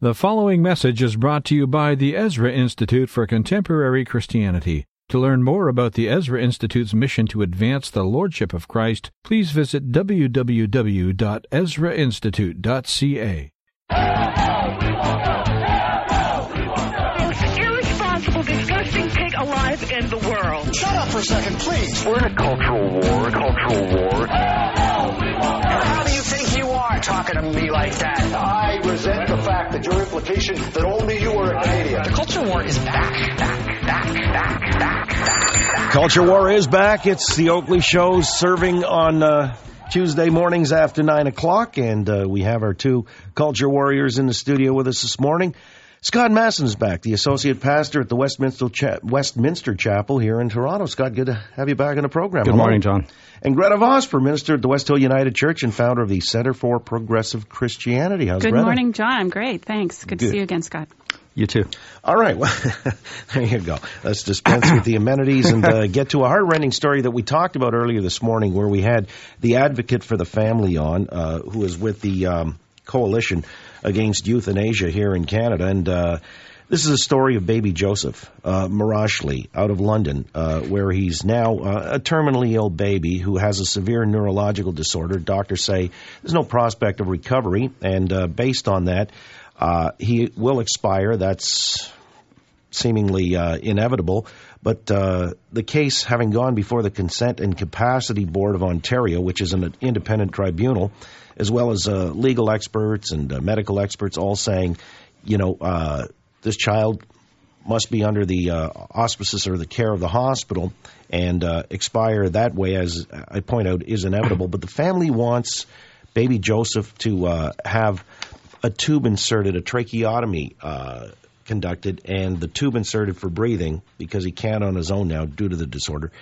The following message is brought to you by the Ezra Institute for Contemporary Christianity. To learn more about the Ezra Institute's mission to advance the Lordship of Christ, please visit www.ezrainstitute.ca. most irresponsible, disgusting pig alive in the world. Shut up for a second, please. We're in a cultural war, a cultural war. Talking to me like that? I resent the fact that your implication that only you are a Canadian. The culture war is back, back, back, back, back, back, back. Culture War is back. It's the Oakley Show serving on uh, Tuesday mornings after 9 o'clock, and uh, we have our two Culture Warriors in the studio with us this morning. Scott Masson's back, the associate pastor at the Westminster, Cha- Westminster Chapel here in Toronto. Scott, good to have you back on the program. Good Hello. morning, John. And Gretta Vosper, minister at the West Hill United Church and founder of the Center for Progressive Christianity. How's Good Gretta? morning, John. I'm great. Thanks. Good, Good. to see you again, Scott. You too. All right, well, there you go. Let's dispense with the amenities and uh, get to a heart-rending story that we talked about earlier this morning, where we had the advocate for the family on, uh, who is with the um, coalition against euthanasia here in Canada, and uh, this is a story of baby Joseph uh, out of London, uh, where he's now uh, a terminally ill baby who has a severe neurological disorder. Doctors say there's no prospect of recovery, and uh, based on that, uh, he will expire. That's seemingly inevitable. But uh, the case having gone before the Consent and Capacity Board of Ontario, which is an independent tribunal, as well as uh, legal experts and uh, medical experts, all saying, you know, uh, this child must be under the uh, auspices or the care of the hospital and uh, expire that way, as I point out, is inevitable. But the family wants baby Joseph to have a tube inserted, a tracheotomy conducted, and the tube inserted for breathing because he can't on his own now due to the disorder,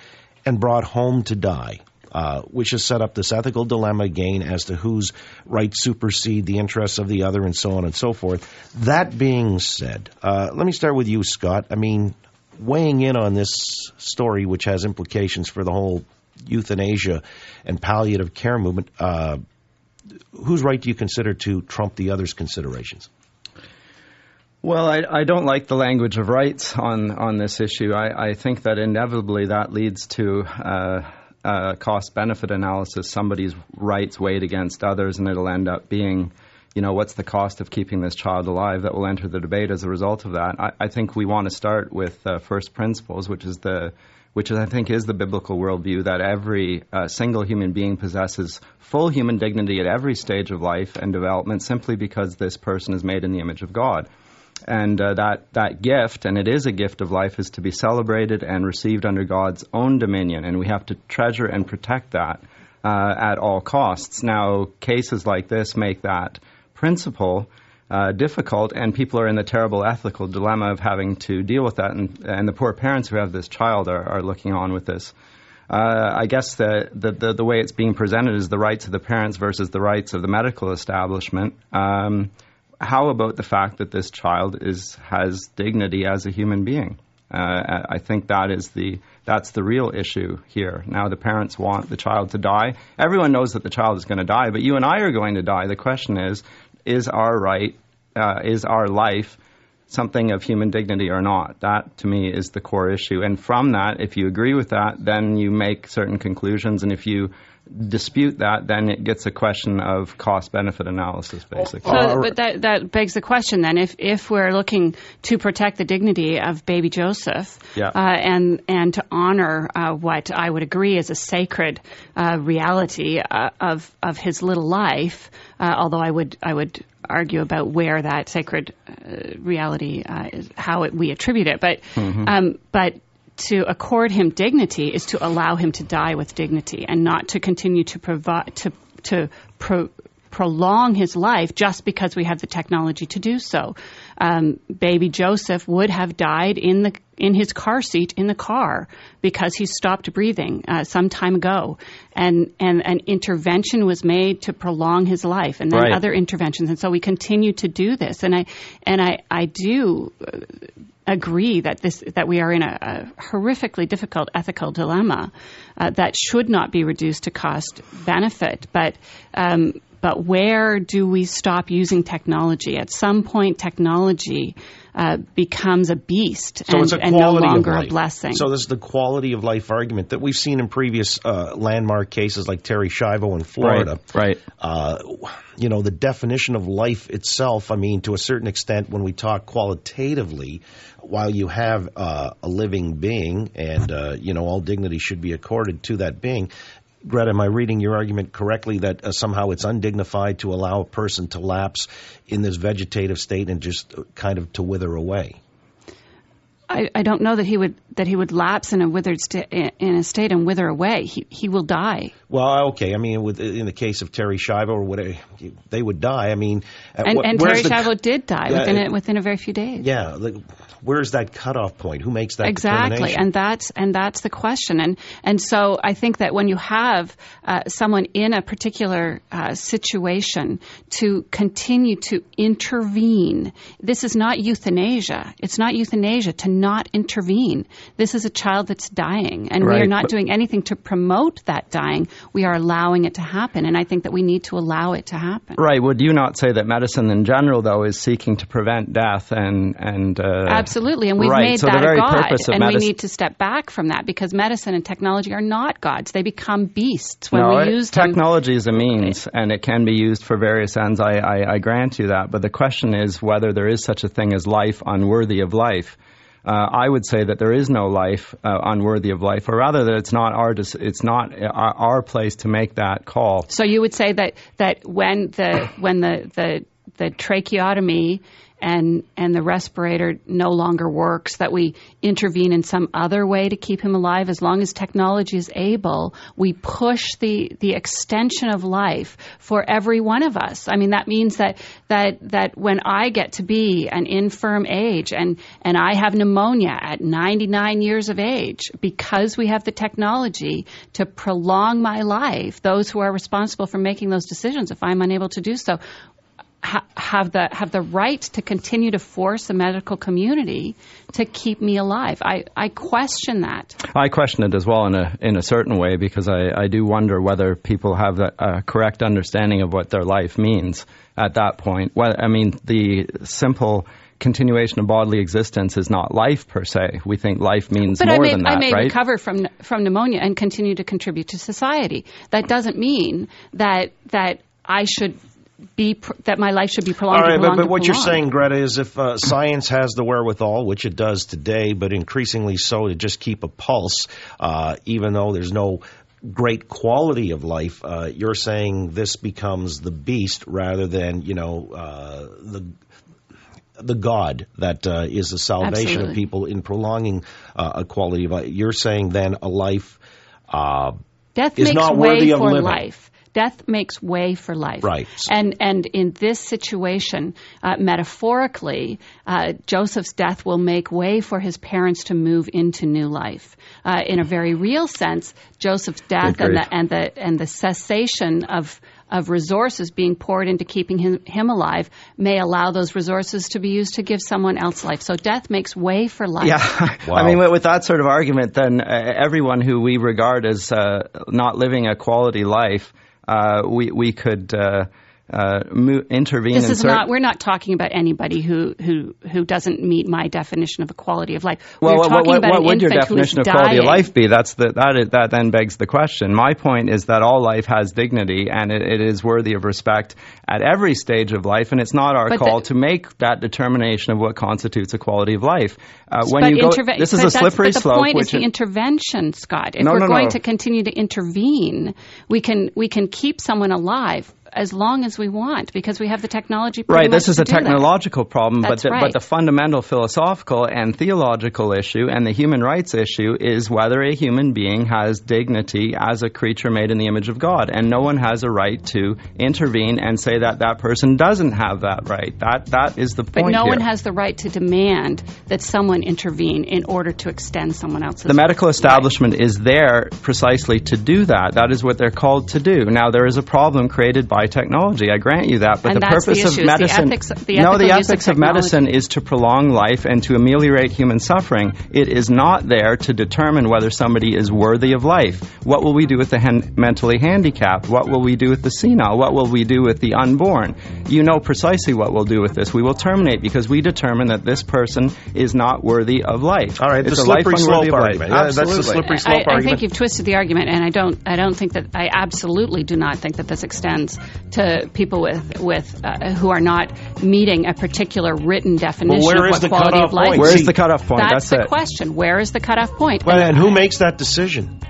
and brought home to die. Uh, which has set up this ethical dilemma again as to whose rights supersede the interests of the other, and so on and so forth. That being said, uh, let me start with you, Scott. I mean, weighing in on this story, which has implications for the whole euthanasia and palliative care movement, uh, whose right do you consider to trump the other's considerations? Well, I, I don't like the language of rights on, on this issue. I, I think that inevitably that leads to uh, a cost benefit analysis, somebody's rights weighed against others, and it'll end up being, you know, what's the cost of keeping this child alive that will enter the debate as a result of that. I, I think we want to start with uh, first principles, which is the which I think is the biblical worldview that every uh, single human being possesses full human dignity at every stage of life and development simply because this person is made in the image of God. And uh, that, that gift, and it is a gift of life, is to be celebrated and received under God's own dominion. And we have to treasure and protect that uh, at all costs. Now, cases like this make that principle uh, difficult, and people are in the terrible ethical dilemma of having to deal with that. And, and the poor parents who have this child are, are looking on with this. Uh, I guess the, the, the, the way it's being presented is the rights of the parents versus the rights of the medical establishment. Um, how about the fact that this child is has dignity as a human being? Uh, I think that is the that's the real issue here. Now the parents want the child to die. Everyone knows that the child is going to die, but you and I are going to die. The question is, is our right, uh, is our life something of human dignity or not? That to me is the core issue. And from that, if you agree with that, then you make certain conclusions, and if you dispute that, then it gets a question of cost benefit analysis, basically. So, but that that begs the question then: if if we're looking to protect the dignity of baby Joseph, Yeah. uh, and and to honor uh, what I would agree is a sacred uh, reality uh, of of his little life, uh, although I would I would argue about where that sacred uh, reality uh, is, how it, we attribute it, but um, but to accord him dignity is to allow him to die with dignity and not to continue to provide to to pro, prolong his life just because we have the technology to do so. Um, baby Joseph would have died in the in his car seat in the car because he stopped breathing uh, some time ago, and and an intervention was made to prolong his life, and then Right. other interventions, and so we continue to do this, and I and I I do agree that this that we are in a, a horrifically difficult ethical dilemma uh, that should not be reduced to cost benefit, but um, but but where do we stop using technology? At some point, technology uh, becomes a beast So and, it's a and no longer a blessing. So this is the quality of life argument that we've seen in previous uh, landmark cases like Terri Schiavo in Florida. Right. Uh, you know, the definition of life itself, I mean, to a certain extent, when we talk qualitatively, while you have uh, a living being and, uh, you know, all dignity should be accorded to that being, Gretta, am I reading your argument correctly that uh, somehow it's undignified to allow a person to lapse in this vegetative state and just uh, kind of to wither away? I, I don't know that he would that he would lapse in a withered in a state and wither away. He he will die. Well, okay. I mean, with, in the case of Terri Schiavo or whatever, they would die. I mean, And, what- and where's Terri the- Schiavo did die within it- a, within a very few days. Yeah, like, where's that cutoff point? Who makes that exactly and that's and that's the question and and so i think that when you have uh, someone in a particular uh, situation to continue to intervene this is not euthanasia it's not euthanasia to not intervene this is a child that's dying and we are not but- doing anything to promote that dying we are allowing it to happen and i think that we need to allow it to happen Right. Would you not say that medicine in general, though, is seeking to prevent death and and uh, Absolutely, and we've right. made so that the very a god, purpose of and we need to step back from that because medicine and technology are not gods; they become beasts when no, we it- use them. technology is a means, and it can be used for various ends. I, I, I grant you that, but the question is whether there is such a thing as life unworthy of life. Uh, I would say that there is no life uh, unworthy of life, or rather that it's not our it's not our, our place to make that call. So you would say that that when the when the the, the tracheotomy and and the respirator no longer works, that we intervene in some other way to keep him alive. As long as technology is able, we push the the extension of life for every one of us. I mean, that means that that that when I get to be an infirm age and and I have pneumonia at 99 years of age because we have the technology to prolong my life, those who are responsible for making those decisions, if I'm unable to do so, ha- have the have the right to continue to force the medical community to keep me alive. I, I question that. I question it as well in a in a certain way because I, I do wonder whether people have a, a correct understanding of what their life means at that point. Well, I mean, the simple continuation of bodily existence is not life per se. We think life means But more may than that, I may right? recover from from pneumonia and continue to contribute to society. That doesn't mean that that I should be pr- that my life should be prolonged. All right, and but, but what you're saying, Gretta, is if uh, science has the wherewithal, which it does today, but increasingly so to just keep a pulse, uh, even though there's no great quality of life, uh, you're saying this becomes the beast rather than you know uh, the the God that uh, is the salvation of people in prolonging uh, a quality of life. You're saying then a life. Uh, Death is makes not way worthy of for living. life. Death makes way for life. Right. And and in this situation, uh, metaphorically, uh, Joseph's death will make way for his parents to move into new life. Uh, in a very real sense, Joseph's death and the and the and the cessation of of resources being poured into keeping him, him alive may allow those resources to be used to give someone else life. So death makes way for life. Yeah, Wow. I mean, with, with that sort of argument, then uh, everyone who we regard as uh, not living a quality life, Uh, we we could uh, uh, mo- intervene. This is not. We're not talking about anybody who who who doesn't meet my definition of a quality of life. Well, we're what, talking what, about what an would your infant who is definition of quality of life be? That's the, that, is, that then begs the question. My point is that all life has dignity and it, it is worthy of respect at every stage of life, and it's not our But call the- to make that determination of what constitutes a quality of life. Uh, when you go, interve- this is a slippery but the slope. point is the intervention, Scott. If No, we're no, going no. to continue to intervene, we can we can keep someone alive as long as we want because we have the technology. Right, this is a do that. technological problem, but the, right. but the fundamental philosophical and theological issue and the human rights issue is whether a human being has dignity as a creature made in the image of God, and no one has a right to intervene and say that that person doesn't have that right. That that is the point. But no here. one has the right to demand that someone intervene in order to extend someone else's. the medical establishment is there precisely to do that. That is what they're called to do. Now, there is a problem created by by technology. I grant you that. But And the that's the purpose issue, of is the medicine, ethics- the no, the ethical use of ethics of medicine is to prolong life and to ameliorate human suffering. It is not there to determine whether somebody is worthy of life. What will we do with the hen- mentally handicapped? What will we do with the senile? What will we do with the unborn? You know precisely what we'll do with this. We will terminate because we determine that this person is not worthy of life. All right, it's the a slippery unworthy slope argument. Yeah, that's the slippery slope I, I argument. think you've twisted the argument, and I don't. I don't think that. I absolutely do not think that this extends to people with with uh, who are not meeting a particular written definition where of is what the quality cutoff of life. point? Where See, is the cutoff point? That's, That's, the it. question. Where is the cutoff point? Well, and who makes that decision?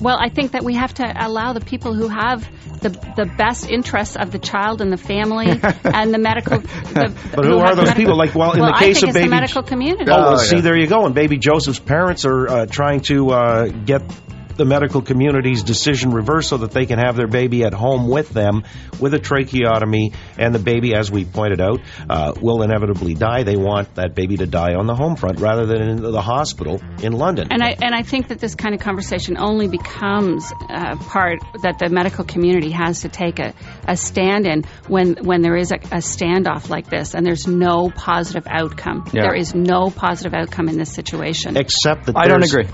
Well, I think that we have to allow the people who have the the best interests of the child and the family and the medical. The, But who are those medical- people? Like, well, in well, the I case think of it's baby, the medical community. Oh, well, Oh, see, yeah. there you go. And baby Joseph's parents are uh, trying to uh, get the medical community's decision reversed so that they can have their baby at home with them with a tracheotomy, and the baby, as we pointed out, uh, will inevitably die. They want that baby to die on the home front rather than in the hospital in London. And I and I think that this kind of conversation only becomes uh, part that the medical community has to take a, a stand in when when there is a, a standoff like this and there's no positive outcome. Yeah. There is no positive outcome in this situation. Except that I don't agree.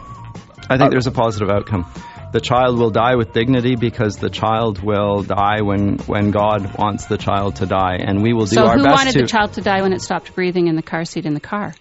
I think uh, there's a positive outcome. The child will die with dignity because the child will die when, when God wants the child to die, and we will do so our who wanted the child to die when it stopped breathing in the car seat in the car?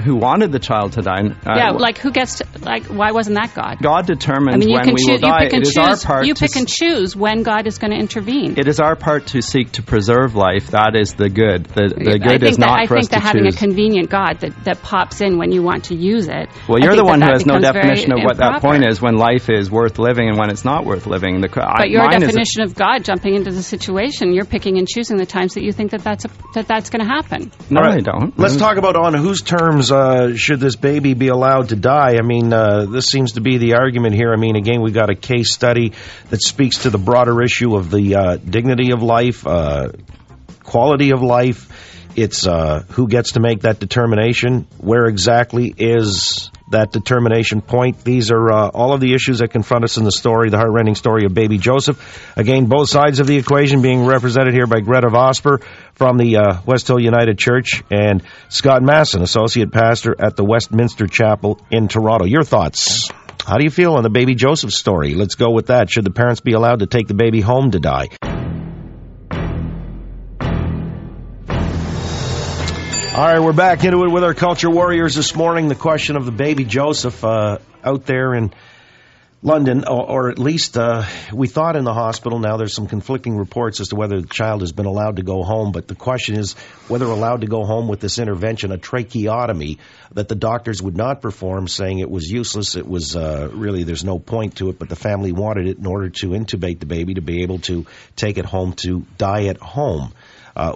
Who wanted the child to die? Uh, yeah, like who gets to like why wasn't that God? God determines I mean, you when can we choose. will You die. pick and It is choose. our part. you pick s- and choose when God is going to intervene. It is our part to seek to preserve life. That is the good. The, the I good think is that, not I for think that having a convenient God that, that pops in when you want to use it. well, you're the one that who that has no definition of what that point is when life is worth living and when it's not worth living. The, But your definition of God jumping into the situation, you're picking and choosing the times that you think that that's a, that that's going to happen. No, All right. I don't. Let's talk about on whose terms uh, should this baby be allowed to die. I mean, uh, this seems to be the argument here. I mean, again, we've got a case study that speaks to the broader issue of the uh, dignity of life, uh, quality of life. It's uh, who gets to make that determination. Where exactly is that determination point? These are uh, all of the issues that confront us in the story, the heartrending story of baby Joseph. Again, both sides of the equation being represented here by Gretta Vosper from the uh, West Hill United Church and Scott Masson, associate pastor at the Westminster Chapel in Toronto. Your thoughts? How do you feel on the baby Joseph story? Let's go with that. Should the parents be allowed to take the baby home to die? All right, we're back into it with our culture warriors this morning. The question of the baby Joseph uh, out there in London, or, or at least uh, we thought in the hospital. Now there's some conflicting reports as to whether the child has been allowed to go home. But the question is whether allowed to go home with this intervention, a tracheotomy that the doctors would not perform, saying it was useless. It was uh, really there's no point to it. But the family wanted it in order to intubate the baby to be able to take it home to die at home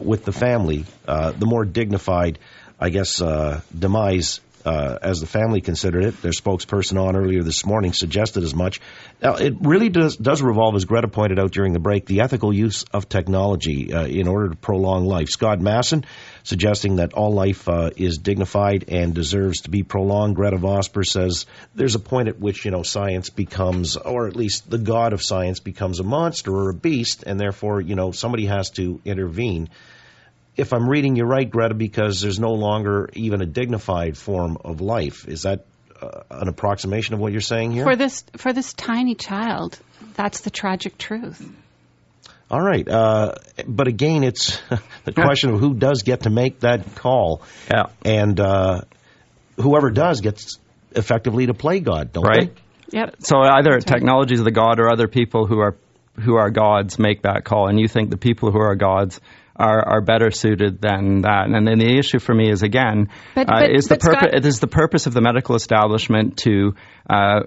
with the family. Uh, the more dignified, I guess, uh, demise uh, as the family considered it. Their spokesperson on earlier this morning suggested as much. Now, it really does, does revolve, as Gretta pointed out during the break, the ethical use of technology uh, in order to prolong life. Scott Masson suggesting that all life uh, is dignified and deserves to be prolonged. Gretta Vosper says there's a point at which, you know, science becomes, or at least the god of science becomes a monster or a beast, and therefore, you know, somebody has to intervene if I'm reading you right, Gretta, because there's no longer even a dignified form of life. Is that uh, an approximation of what you're saying here? For this for this tiny child, that's the tragic truth. All right, uh, but again, it's the question of who does get to make that call, Yeah. and uh, whoever does gets effectively to play God, don't Right. they? Yep. So either technology is the god or other people who are who are gods make that call, and you think the people who are gods are, are better suited than that. And then the issue for me is again, But- uh, but- is the but Scott- purpose is the purpose of the medical establishment to uh,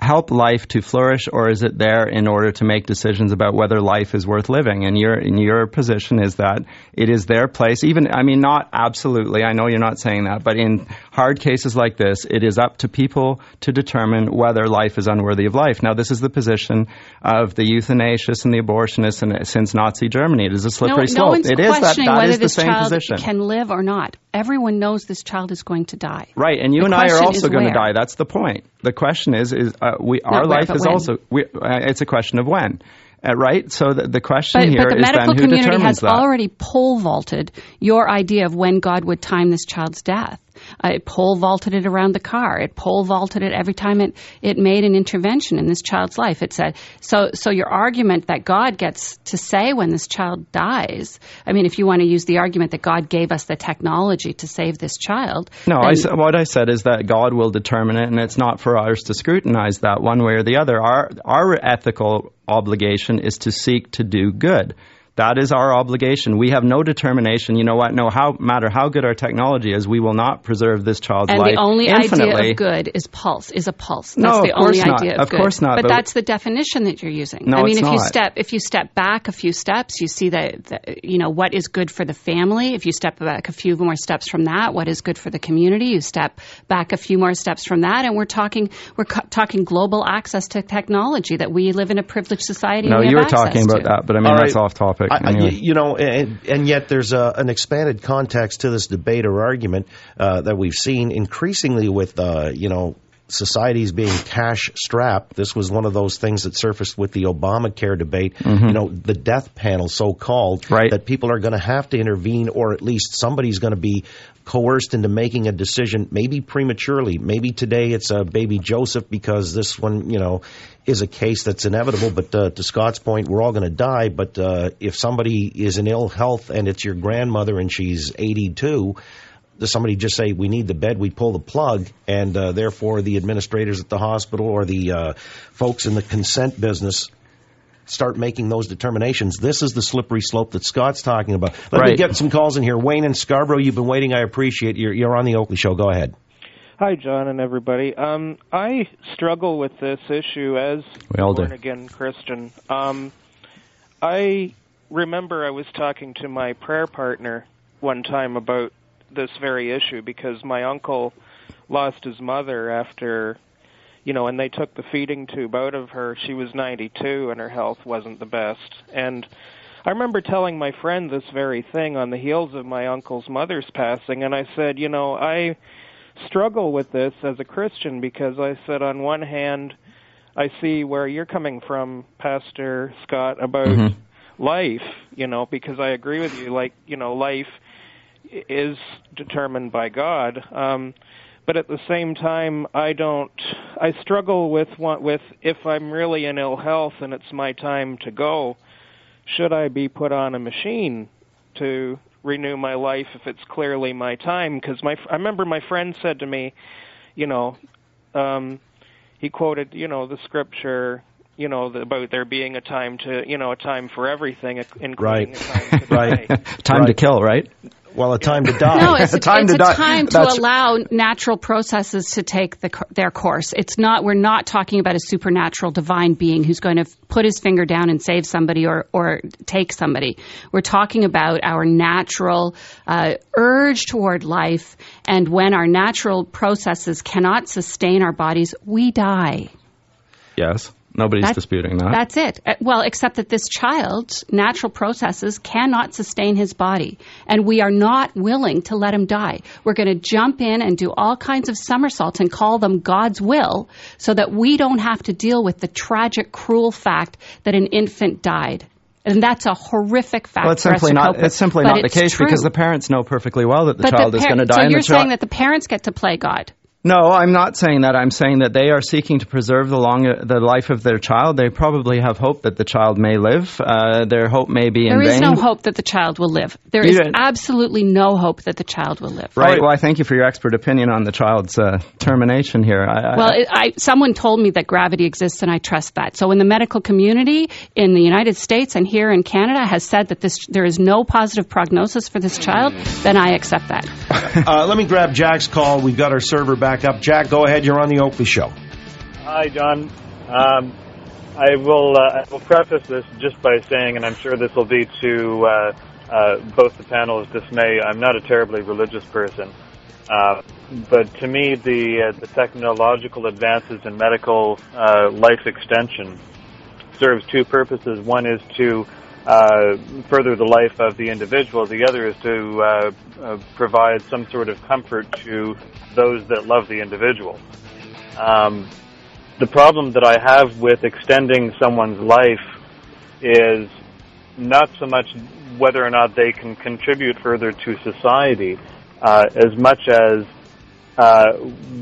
help life to flourish, or is it there in order to make decisions about whether life is worth living? And your in your position is that it is their place. Even I mean, not absolutely. I know you're not saying that, but in hard cases like this, it is up to people to determine whether life is unworthy of life. Now, this is the position of the euthanasists and the abortionists and, since Nazi Germany. It is a slippery no, slope. no one's it is that, questioning whether the same position. can live or not. Everyone knows this child is going to die. Right, and you The and I are also going to die. That's the point. The question is, is uh, we our where, life is when. also. We, uh, it's a question of when. Uh, right? So the, the question But, here but the is medical then who community determines has that? already pole vaulted your idea of when God would time this child's death. Uh, it pole vaulted it around the car. It pole vaulted it every time it, it made an intervention in this child's life. It said so. So your argument that God gets to say when this child dies. I mean, if you want to use the argument that God gave us the technology to save this child. No, I what I said is that God will determine it, and it's not for ours to scrutinize that one way or the other. Our our ethical obligation is to seek to do good. That is our obligation. We have no determination. You know what? No how, matter how good our technology is, we will not preserve this child's And life And the only infinitely. idea of good is pulse, is a pulse. That's No, the of course only not. idea of, Of good. course not, But, but- that's the definition that you're using. No, I mean, it's if you step if you step back a few steps, you see that, that you know what is good for the family. If you step back a few more steps from that, what is good for the community? You step back a few more steps from that, and we're talking we're co- talking global access to technology that we live in a privileged society. no, you have were talking access about to. that, but I mean All that's right. off topic. I, I- anyway. you know, and, and yet there's a, an expanded context to this debate or argument uh, that we've seen increasingly with, uh, you know, societies being cash strapped. This was one of those things that surfaced with the Obamacare debate. You know, the death panel, so called, Mm-hmm. Right. that people are going to have to intervene, or at least somebody's going to be coerced into making a decision, maybe prematurely. Maybe today it's a baby Joseph because this one, you know, is a case that's inevitable. But uh, to Scott's point, we're all going to die. But uh, if somebody is in ill health and it's your grandmother and she's 82, does somebody just say we need the bed we pull the plug and uh, therefore the administrators at the hospital or the uh, folks in the consent business start making those determinations? This is the slippery slope that scott's talking about. Let me get some calls in here. Wayne and scarborough you've been waiting. I appreciate you. You're on the oakley show. Go ahead Hi, John and everybody. Um, I struggle with this issue as a born again Christian. Um, I remember I was talking to my prayer partner one time about this very issue because my uncle lost his mother after, you know, and they took the feeding tube out of her. She was 92 and her health wasn't the best. And I remember telling my friend this very thing on the heels of my uncle's mother's passing, and I said, you know, I struggle with this as a Christian because I said, on one hand, I see where you're coming from, Pastor Scott, about life, you know, because I agree with you. Like, you know, life is determined by God. Um, but at the same time, I don't. I struggle with what with if I'm really in ill health and it's my time to go. Should I be put on a machine to renew my life if it's clearly my time? Because my I remember my friend said to me, you know, um, he quoted, you know, the scripture, you know, the, about there being a time to, you know, a time for everything, including Right. a time to Right. die. Time to kill, right? Well a time to die No, it's, a, Time it's to a die. time to That's- allow natural processes to take the, their course. It's not. We're not talking about a supernatural divine being who's going to put his finger down and save somebody or or take somebody. We're talking about our natural uh, urge toward life, and when our natural processes cannot sustain our bodies, we die. Yes. Nobody's disputing that. That's it. Uh, Well, except that this child's natural processes cannot sustain his body, and we are not willing to let him die. We're going to jump in and do all kinds of somersaults and call them God's will so that we don't have to deal with the tragic, cruel fact that an infant died. And that's a horrific fact well, it's simply not. with. It's simply not the case true. because the parents know perfectly well that the But child the is going to die. So you're child- saying that the parents get to play God. No, I'm not saying that. I'm saying that they are seeking to preserve the long the life of their child. They probably have hope that the child may live. Uh, their hope may be in vain. There is vain. no hope that the child will live. There You is don't- absolutely no hope that the child will live. Right. Well, I thank you for your expert opinion on the child's uh, termination here. I, I- Well, it, I, someone told me that gravity exists, and I trust that. So, when the medical community in the United States and here in Canada has said that this there is no positive prognosis for this child, then I accept that. uh, let me grab jack's call we've got our server back up jack go ahead you're on the oakley show Hi, John. Um, I will uh, I will preface this just by saying, and I'm sure this will be to uh, uh, both the panel's dismay. I'm not a terribly religious person, uh, but to me, the uh, the technological advances in medical uh, life extension serves two purposes. One is to uh, further the life of the individual. The other is to uh, uh, provide some sort of comfort to those that love the individual. Um, the problem that I have with extending someone's life is not so much whether or not they can contribute further to society, uh, as much as uh,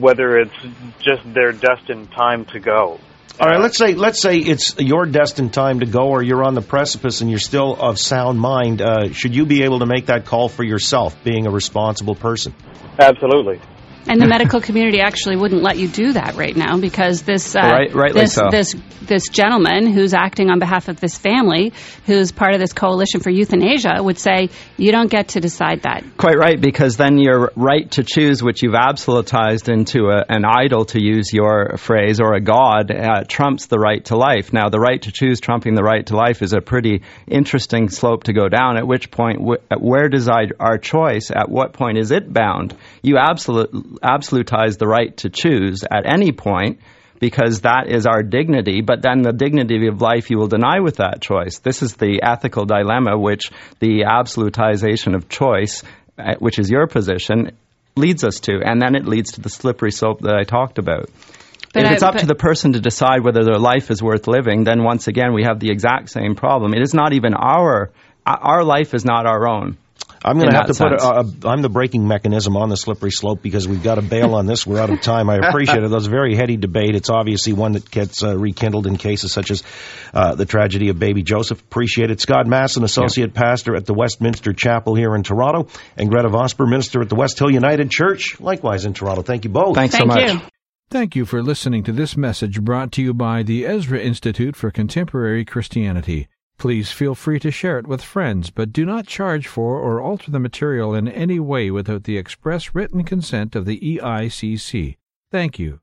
whether it's just their destined time to go. All right, let's say let's say it's your destined time to go, or you're on the precipice and you're still of sound mind. Uh, should you be able to make that call for yourself, being a responsible person? Absolutely. And the medical community actually wouldn't let you do that right now because this uh, Right- rightly this, so. this this gentleman who's acting on behalf of this family, who's part of this coalition for euthanasia, would say you don't get to decide that. Quite right, because then your right to choose, which you've absolutized into a, an idol, to use your phrase, or a god, uh, trumps the right to life. Now, the right to choose trumping the right to life is a pretty interesting slope to go down. At which point, wh- where does I, our choice? At what point is it bound? You absolute, absolutize the right to choose at any point because that is our dignity, but then the dignity of life you will deny with that choice. This is the ethical dilemma which the absolutization of choice, uh, which is your position, leads us to. And then it leads to the slippery slope that I talked about. But if I- it's up but- to the person to decide whether their life is worth living, then once again we have the exact same problem. It is not even our, our life is not our own. I'm going to have to that put sense. a, a, I'm the braking mechanism on the slippery slope because we've got to bail on this. We're out of time. I appreciate it. That was a very heady debate. It's obviously one that gets uh, rekindled in cases such as uh, the tragedy of baby Joseph. Appreciate it. Scott Masson, associate pastor at the Westminster Chapel here in Toronto, and Gretta Vosper, minister at the West Hill United Church, likewise in Toronto. Thank you both. Thanks so much. you. Thank you for listening to this message brought to you by the Ezra Institute for Contemporary Christianity. Please feel free to share it with friends, but do not charge for or alter the material in any way without the express written consent of the EICC. Thank you.